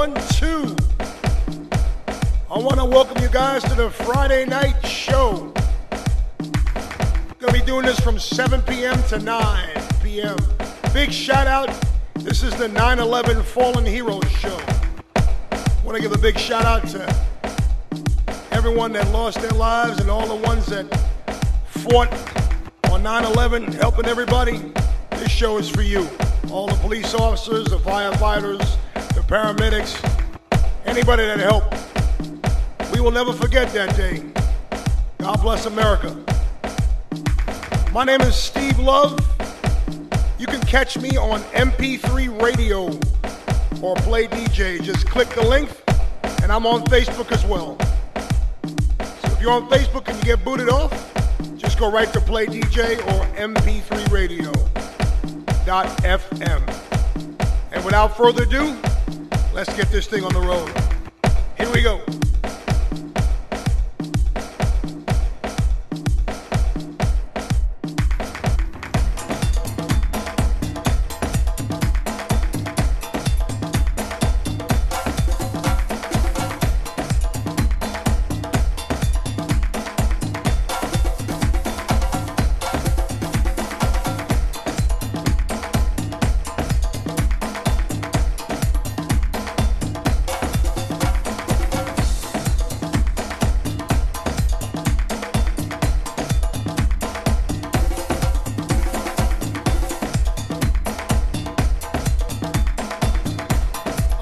one, two. I want to welcome you guys to the Friday night show. Gonna be doing this from 7 p.m. to 9 p.m. Big shout out. This is the 9/11 Fallen Heroes show. Want to give a big shout out to everyone that lost their lives and all the ones that fought on 9/11, helping everybody. This show is for you. All the police officers, the firefighters, paramedics, anybody that helped. We will never forget that day. God bless America. My name is Steve Love. You can catch me on MP3 Radio or Play DJ. Just click the link, and I'm on Facebook as well. So if you're on Facebook and you get booted off, just go right to Play DJ or MP3 Radio. FM. And without further ado, let's get this thing on the road. Here we go.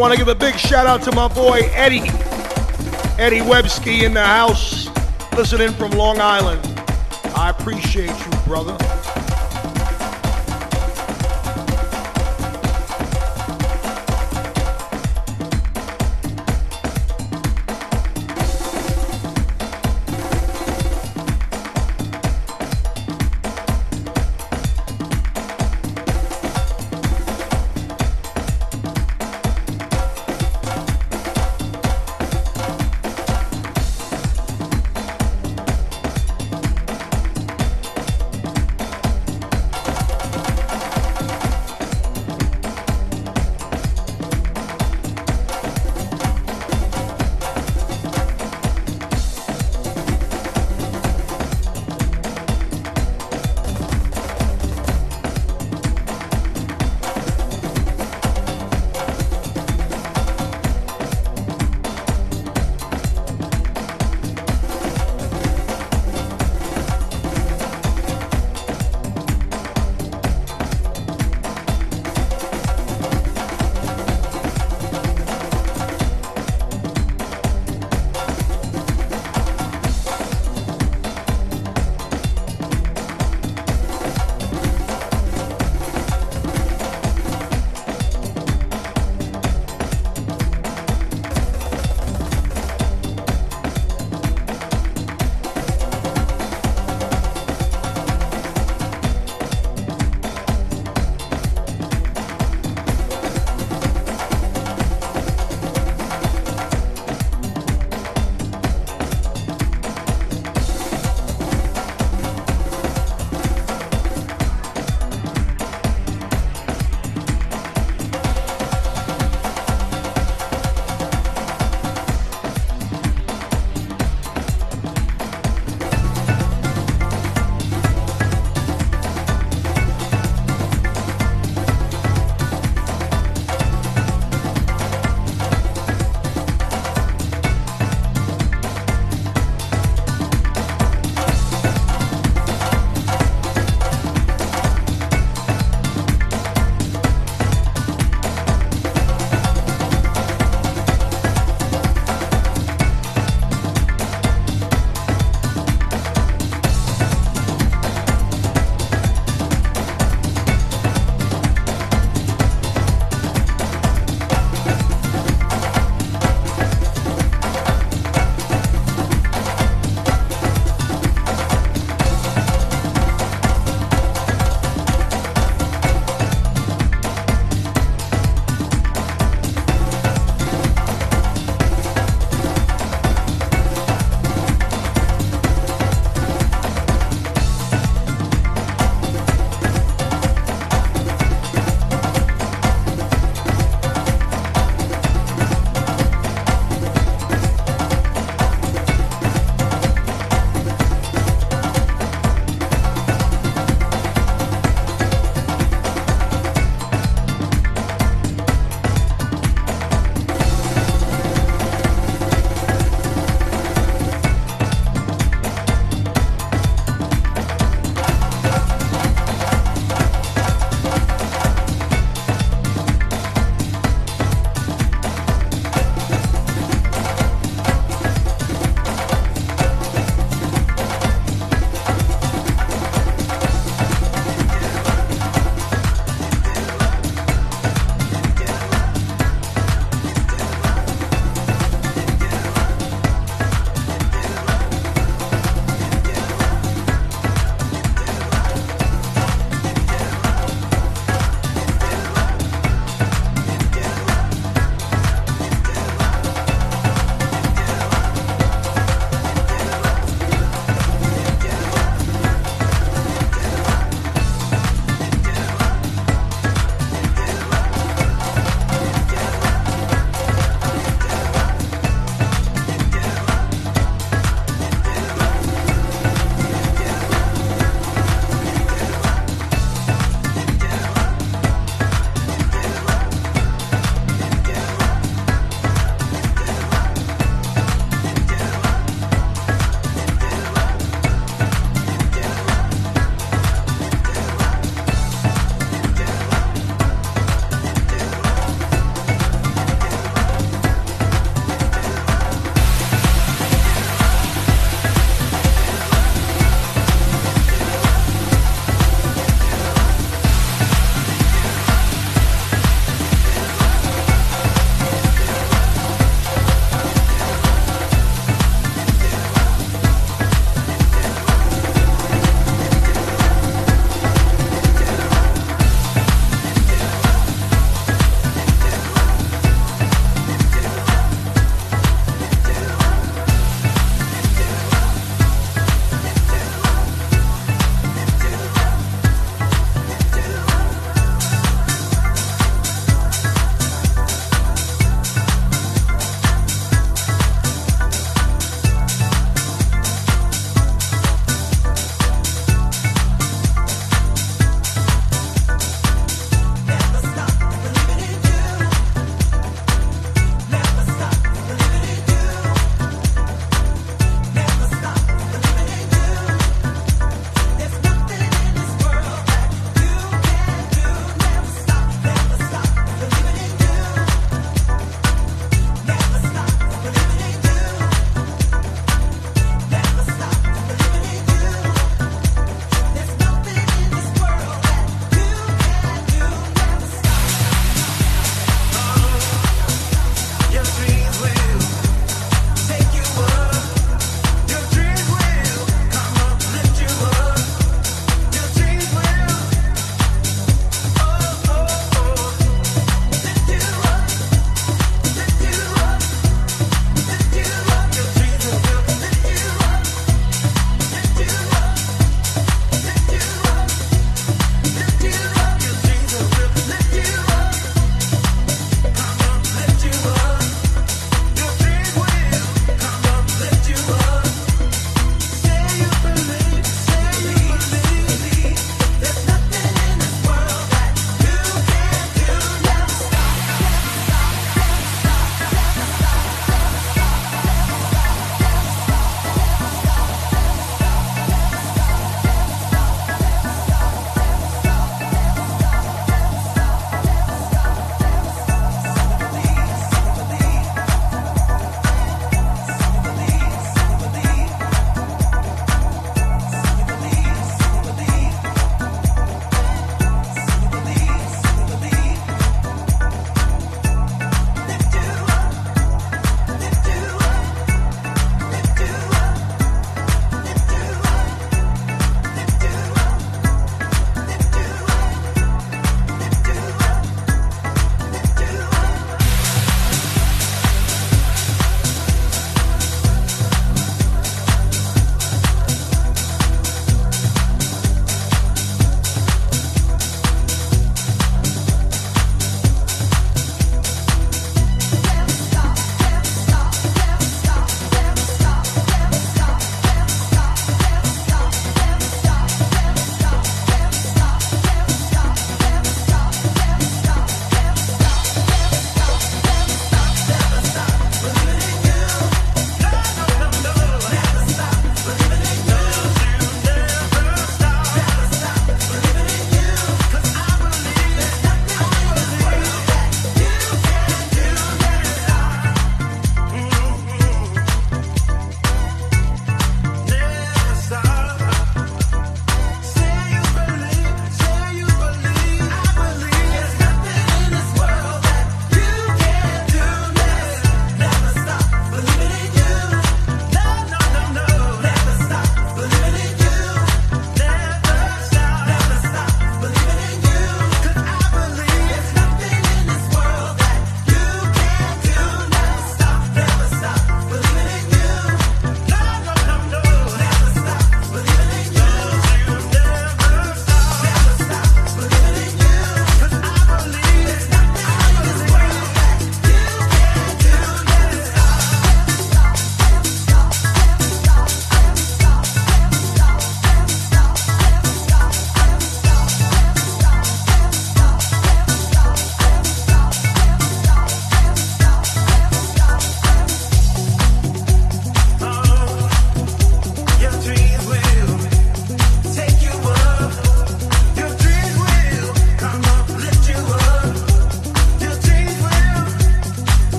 Want to give a big shout out to my boy Eddie. Eddie Websky in the house, listening from Long Island. I appreciate you, brother.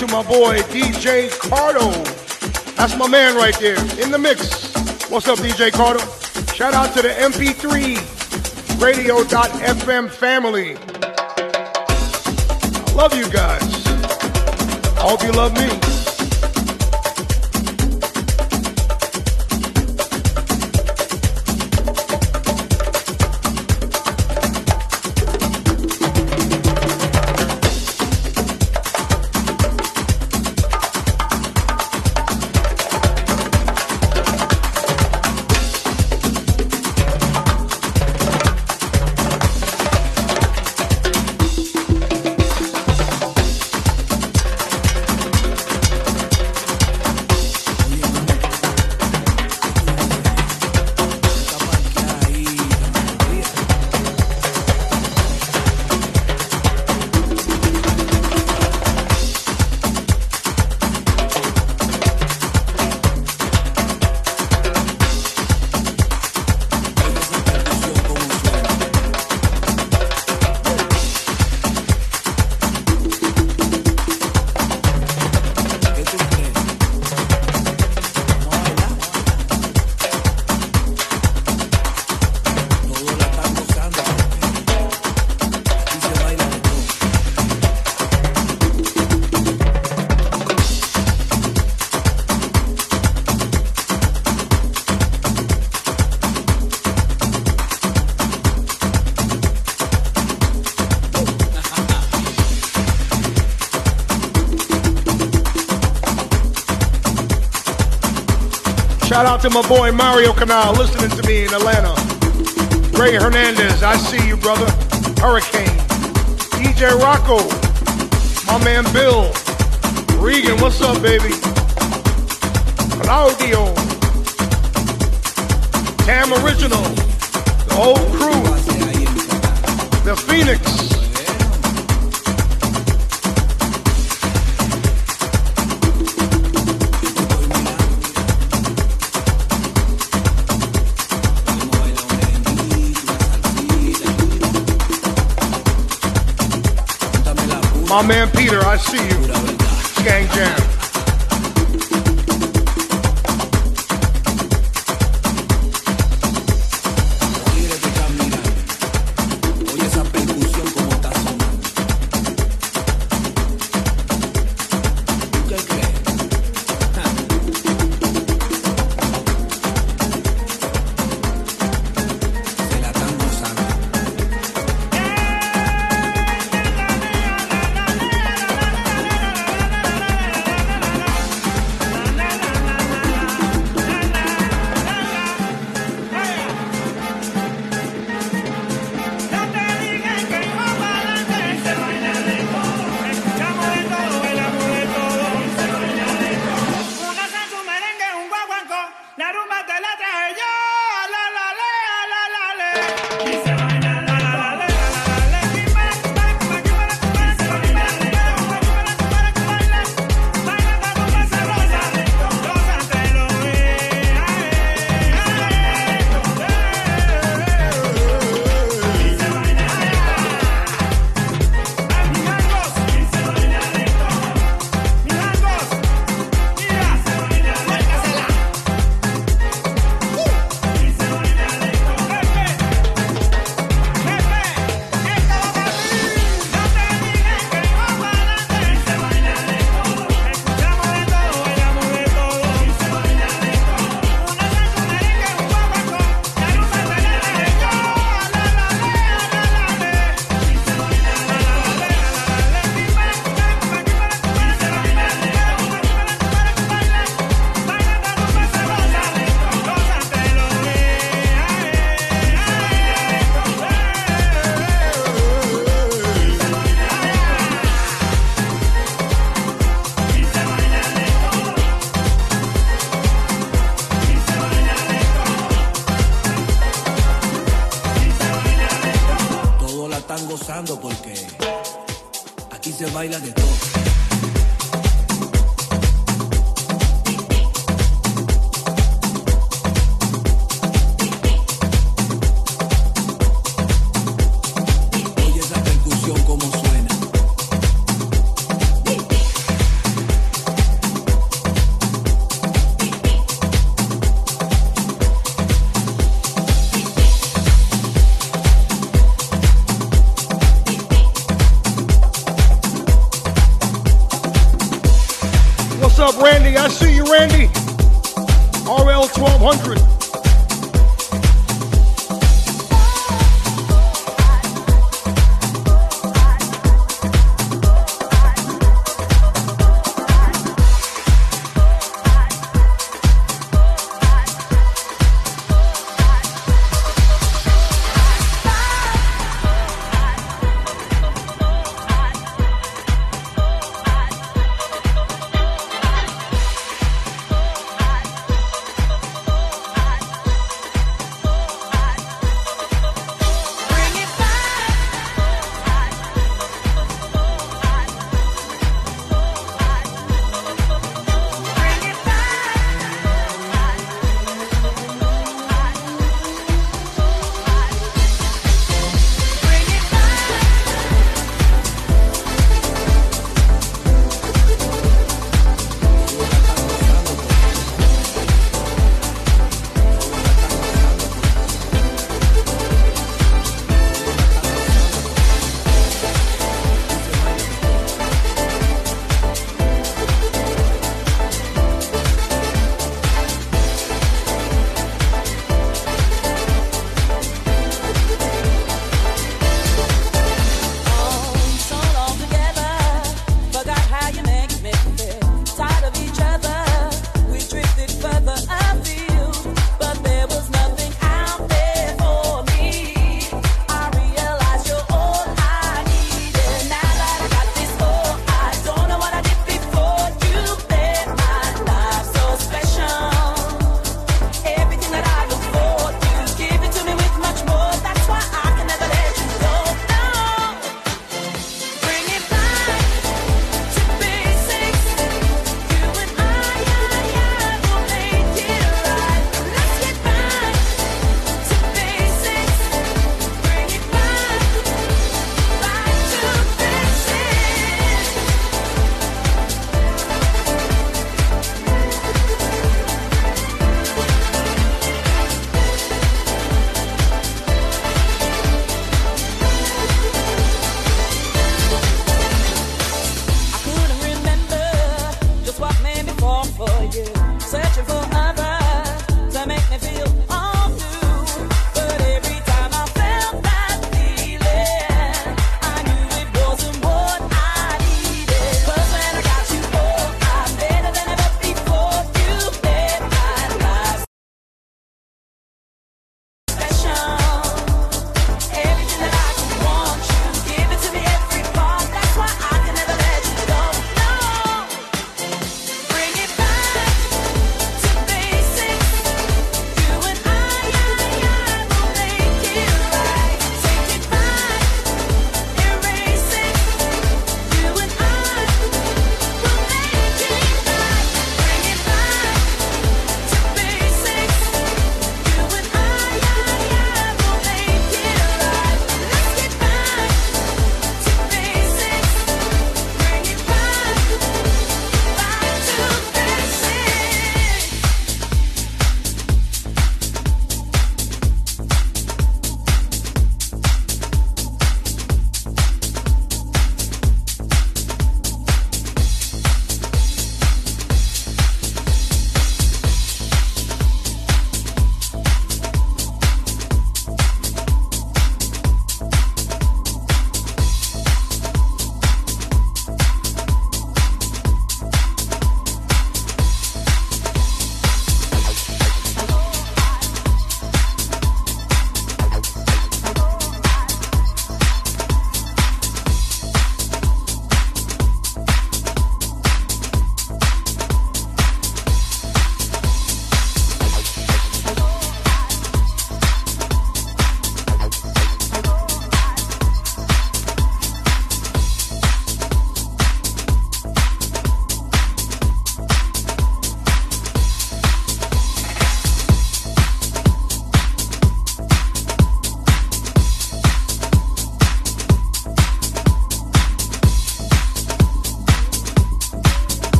To my boy DJ Cardo. That's my man right there in the mix. What's up, DJ Cardo? Shout out to the MP3 Radio.fm family. I love you guys. I hope you love me. To my boy Mario Canal listening to me in Atlanta. Ray Hernandez, I see you, brother. Hurricane. DJ Rocco. My man Bill. Regan, what's up, baby? Claudio. Tam Original. The whole crew. The Phoenix. My man Peter, I see you. Gang Jam.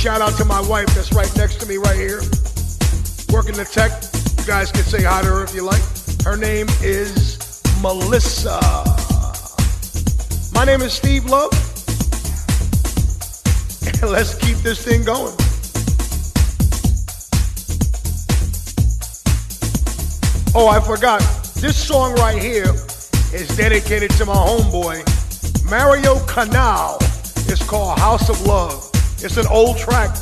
Shout out to my wife that's right next to me right here working the tech. You guys can say hi to her if you like. Her name is Melissa. My name is Steve Love. And let's keep this thing going. Oh, I forgot. This song right here is dedicated to my homeboy, Mario Canal. It's called House of Love. It's an old track,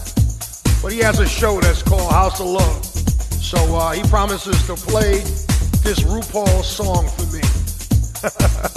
but he has a show that's called House of Love. So uh, he promises to play this RuPaul song for me.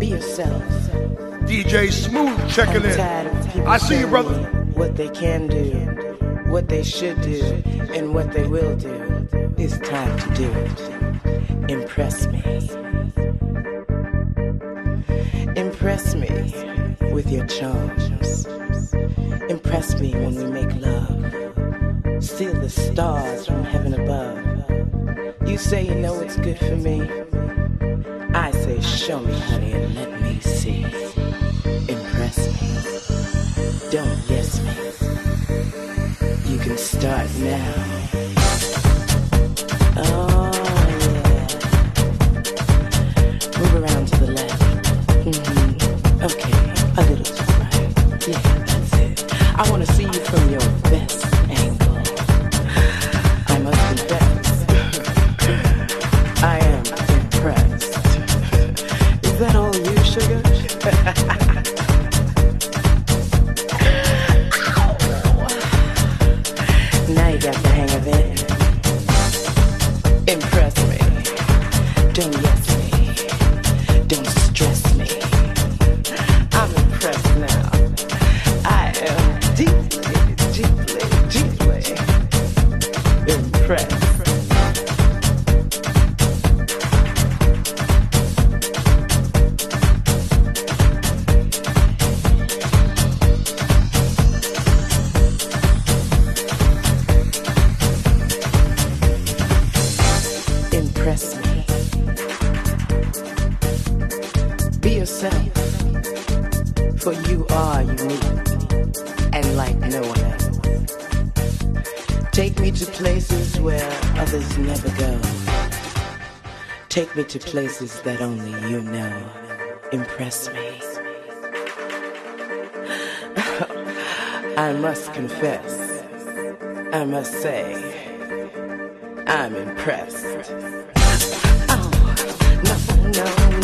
Be yourself. DJ Smooth checking in. I see you, brother. What they can do, what they should do, and what they will do. It's time to do it. Impress me. Impress me with your charms. Impress me when we make love. Steal the stars from heaven above. You say you know it's good for me. I say, show me, honey, and let me see. Impress me. Don't yes me. You can start now. me to places where others never go. Take me to places that only you know. Impress me. I must confess, I must say, I'm impressed. Oh, no, no.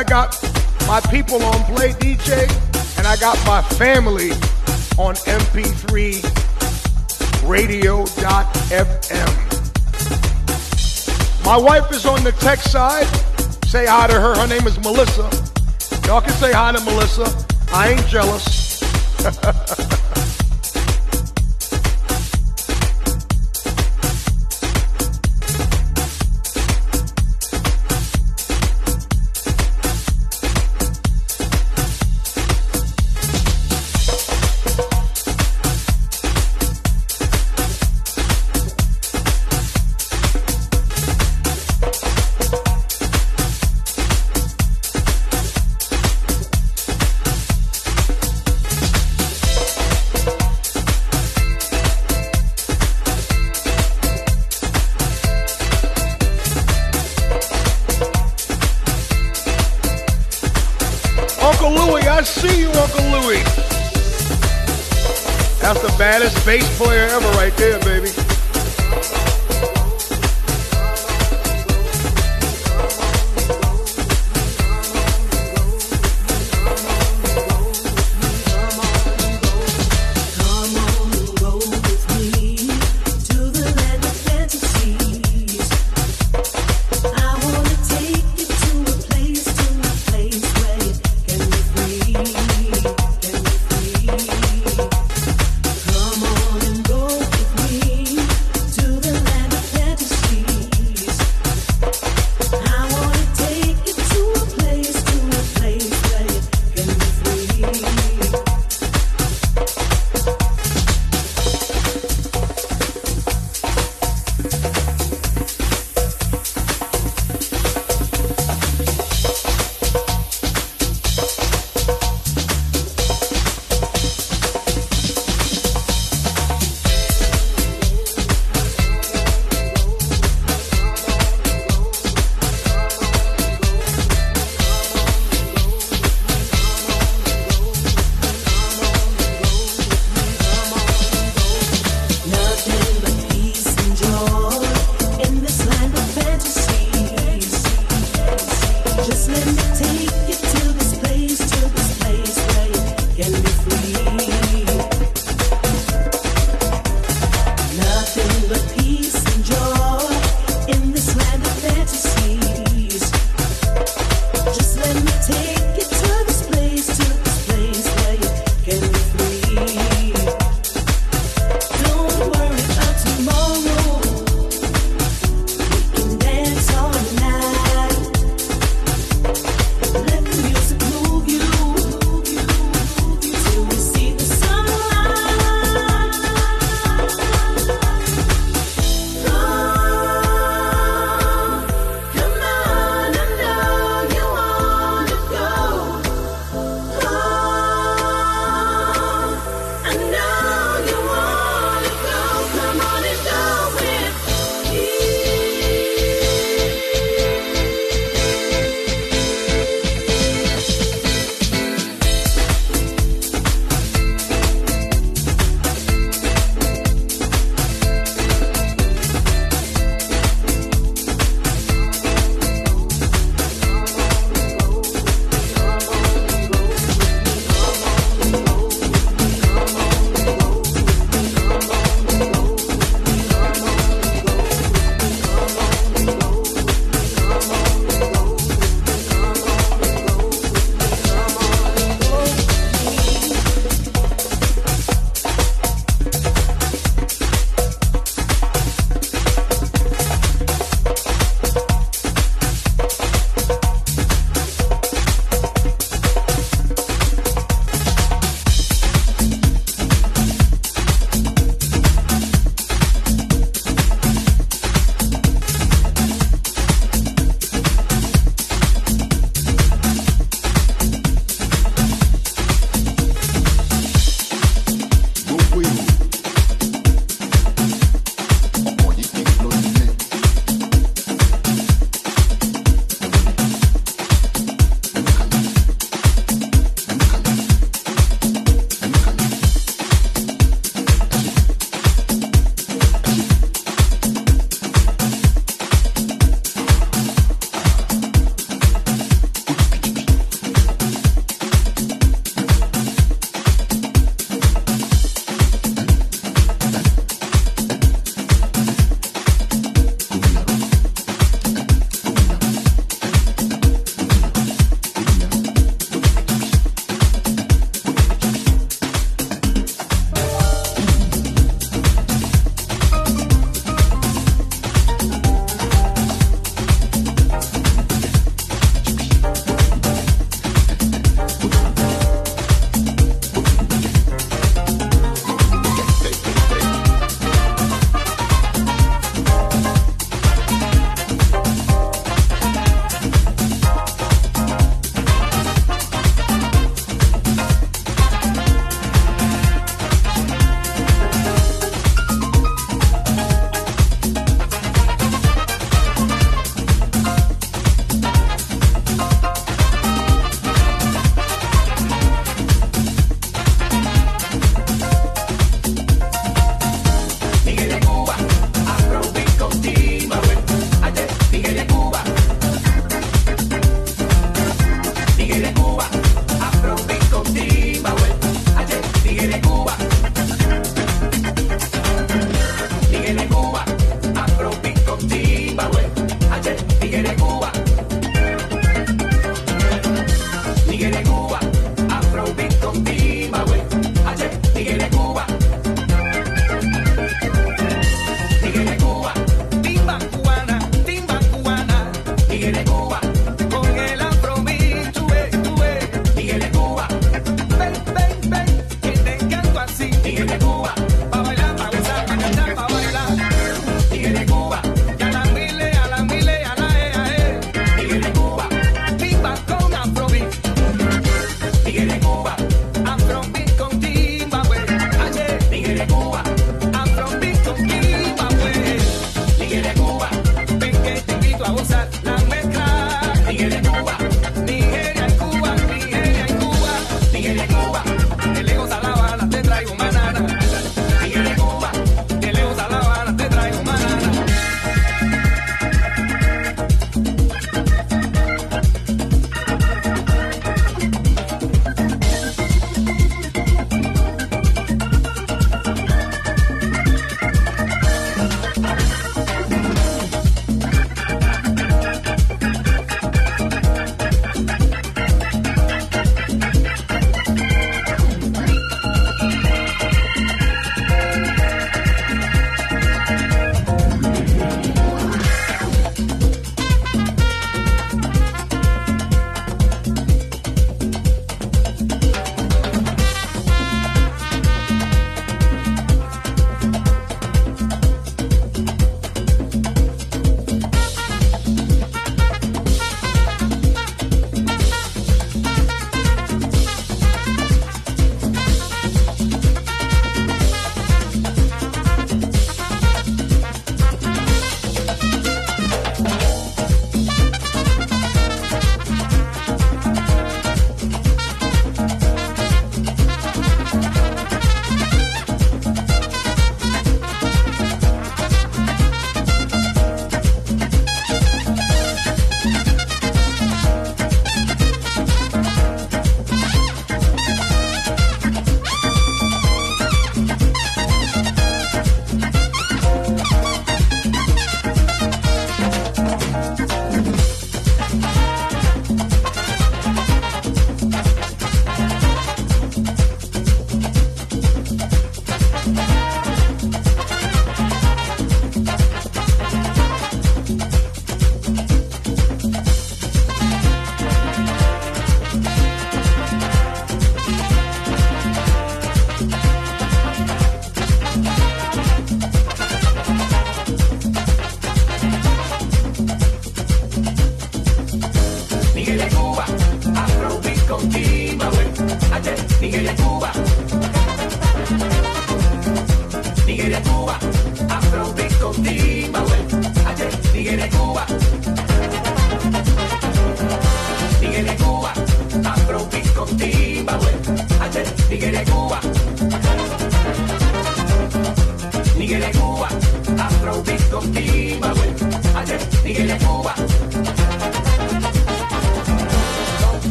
I got my people on Play DJ, and I got my family on MP3 radio.fm. My wife is on the tech side. Say hi to her. Her name is Melissa. Y'all can say hi to Melissa. I ain't jealous.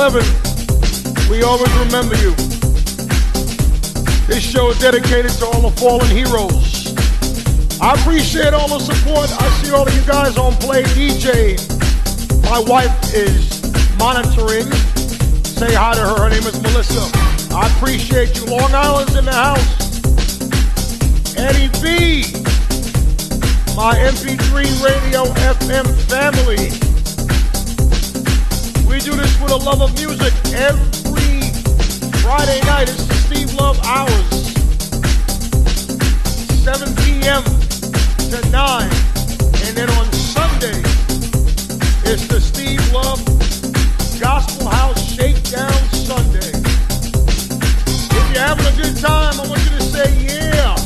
9-11, we always remember you. This show is dedicated to all the fallen heroes. I appreciate all the support. I see all of you guys on Play DJ. My wife is monitoring. Say hi to her. Her name is Melissa. I appreciate you. Long Island's in the house. Eddie B. My MP3 Radio FM family. We do this for the love of music every Friday night. It's the Steve Love Hours. 7 p.m. to 9. And then on Sunday, it's the Steve Love Gospel House Shakedown Sunday. If you're having a good time, I want you to say yeah.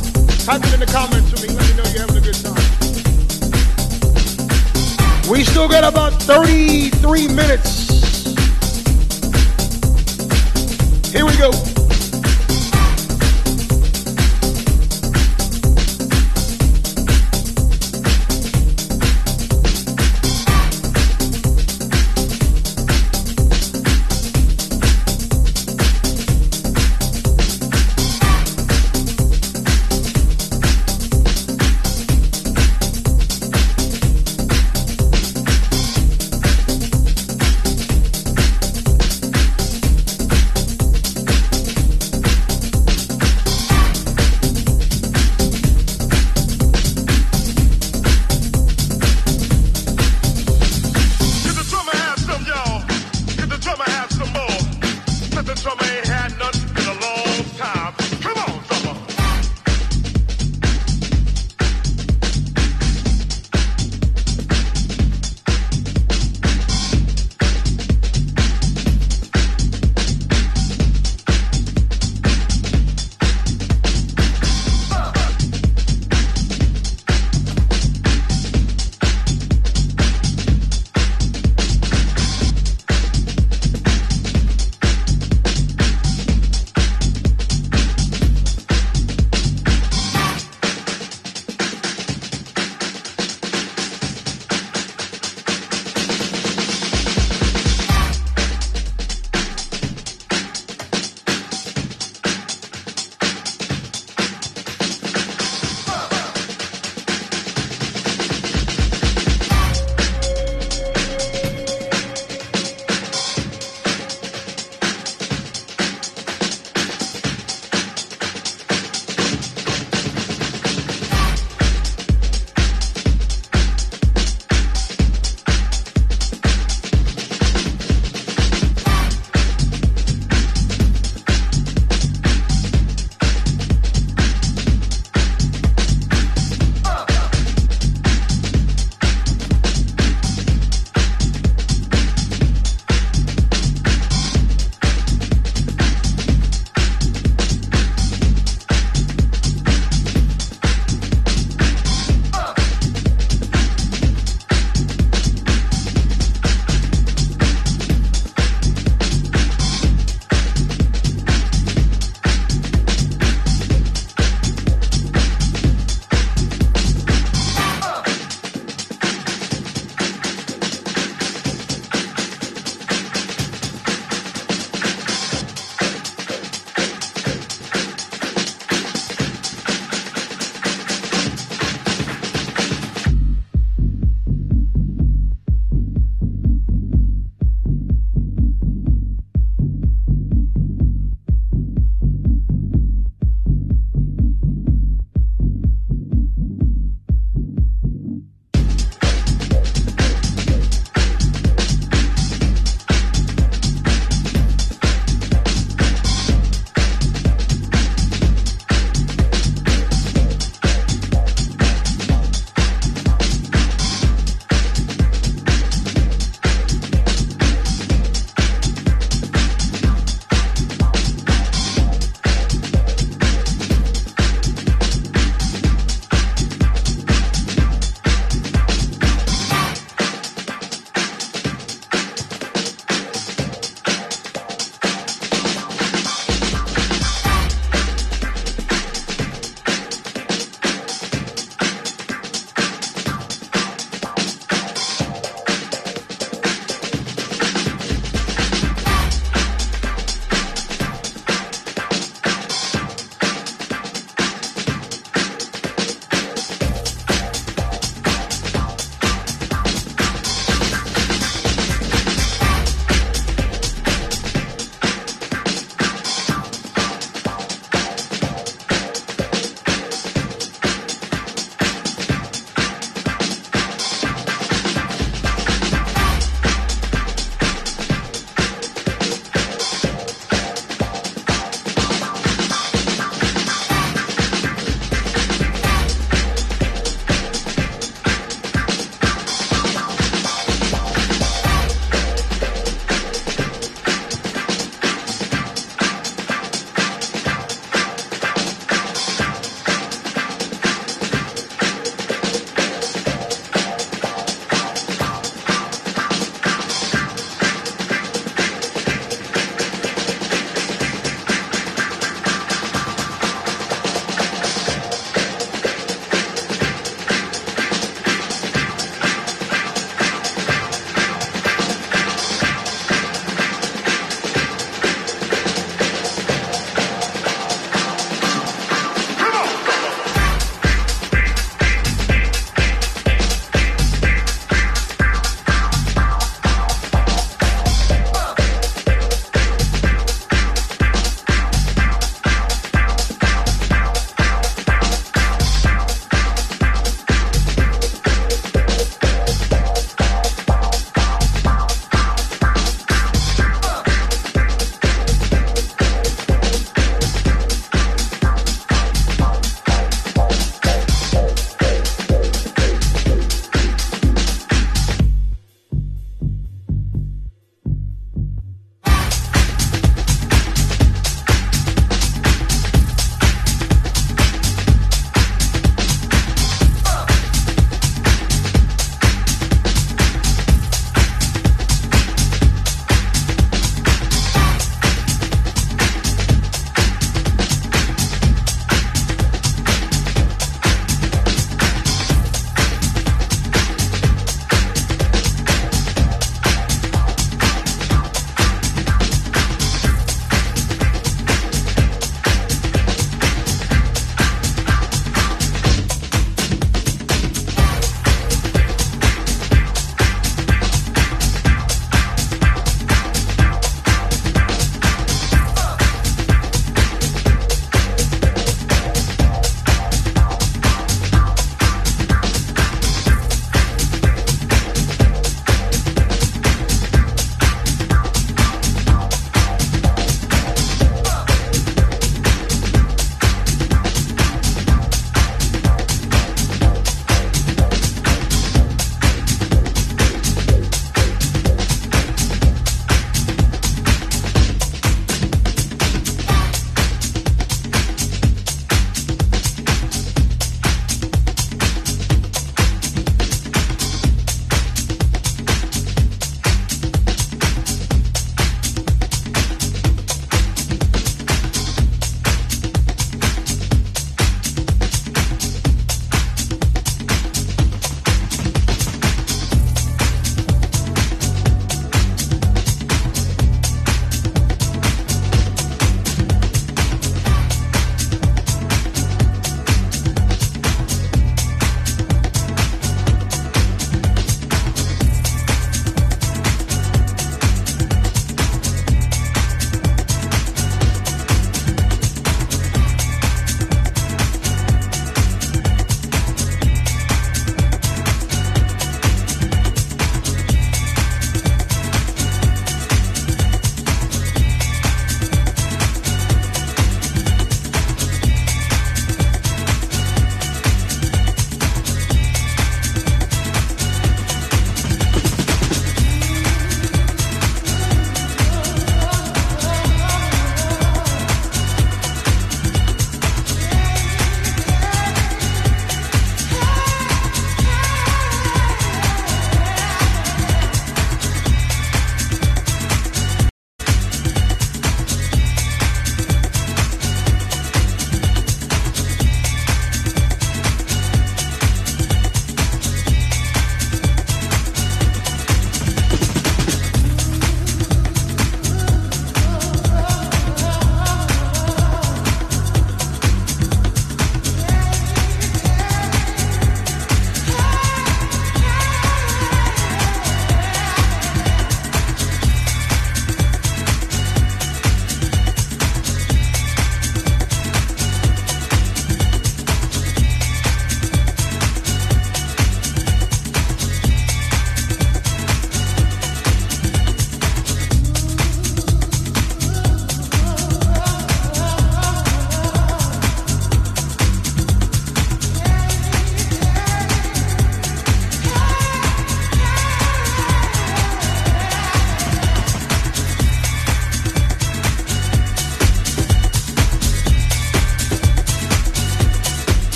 Type it in the comments to me. Let me know you're having a good time. We still got about 33 minutes. Here we go.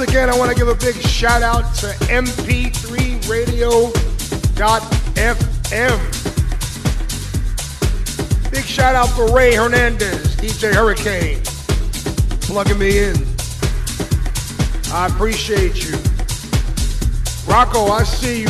Again, I want to give a big shout out to MP3Radio.fm. Big shout out for Ray Hernandez, DJ Hurricane, plugging me in. I appreciate you. Rocco, I see you.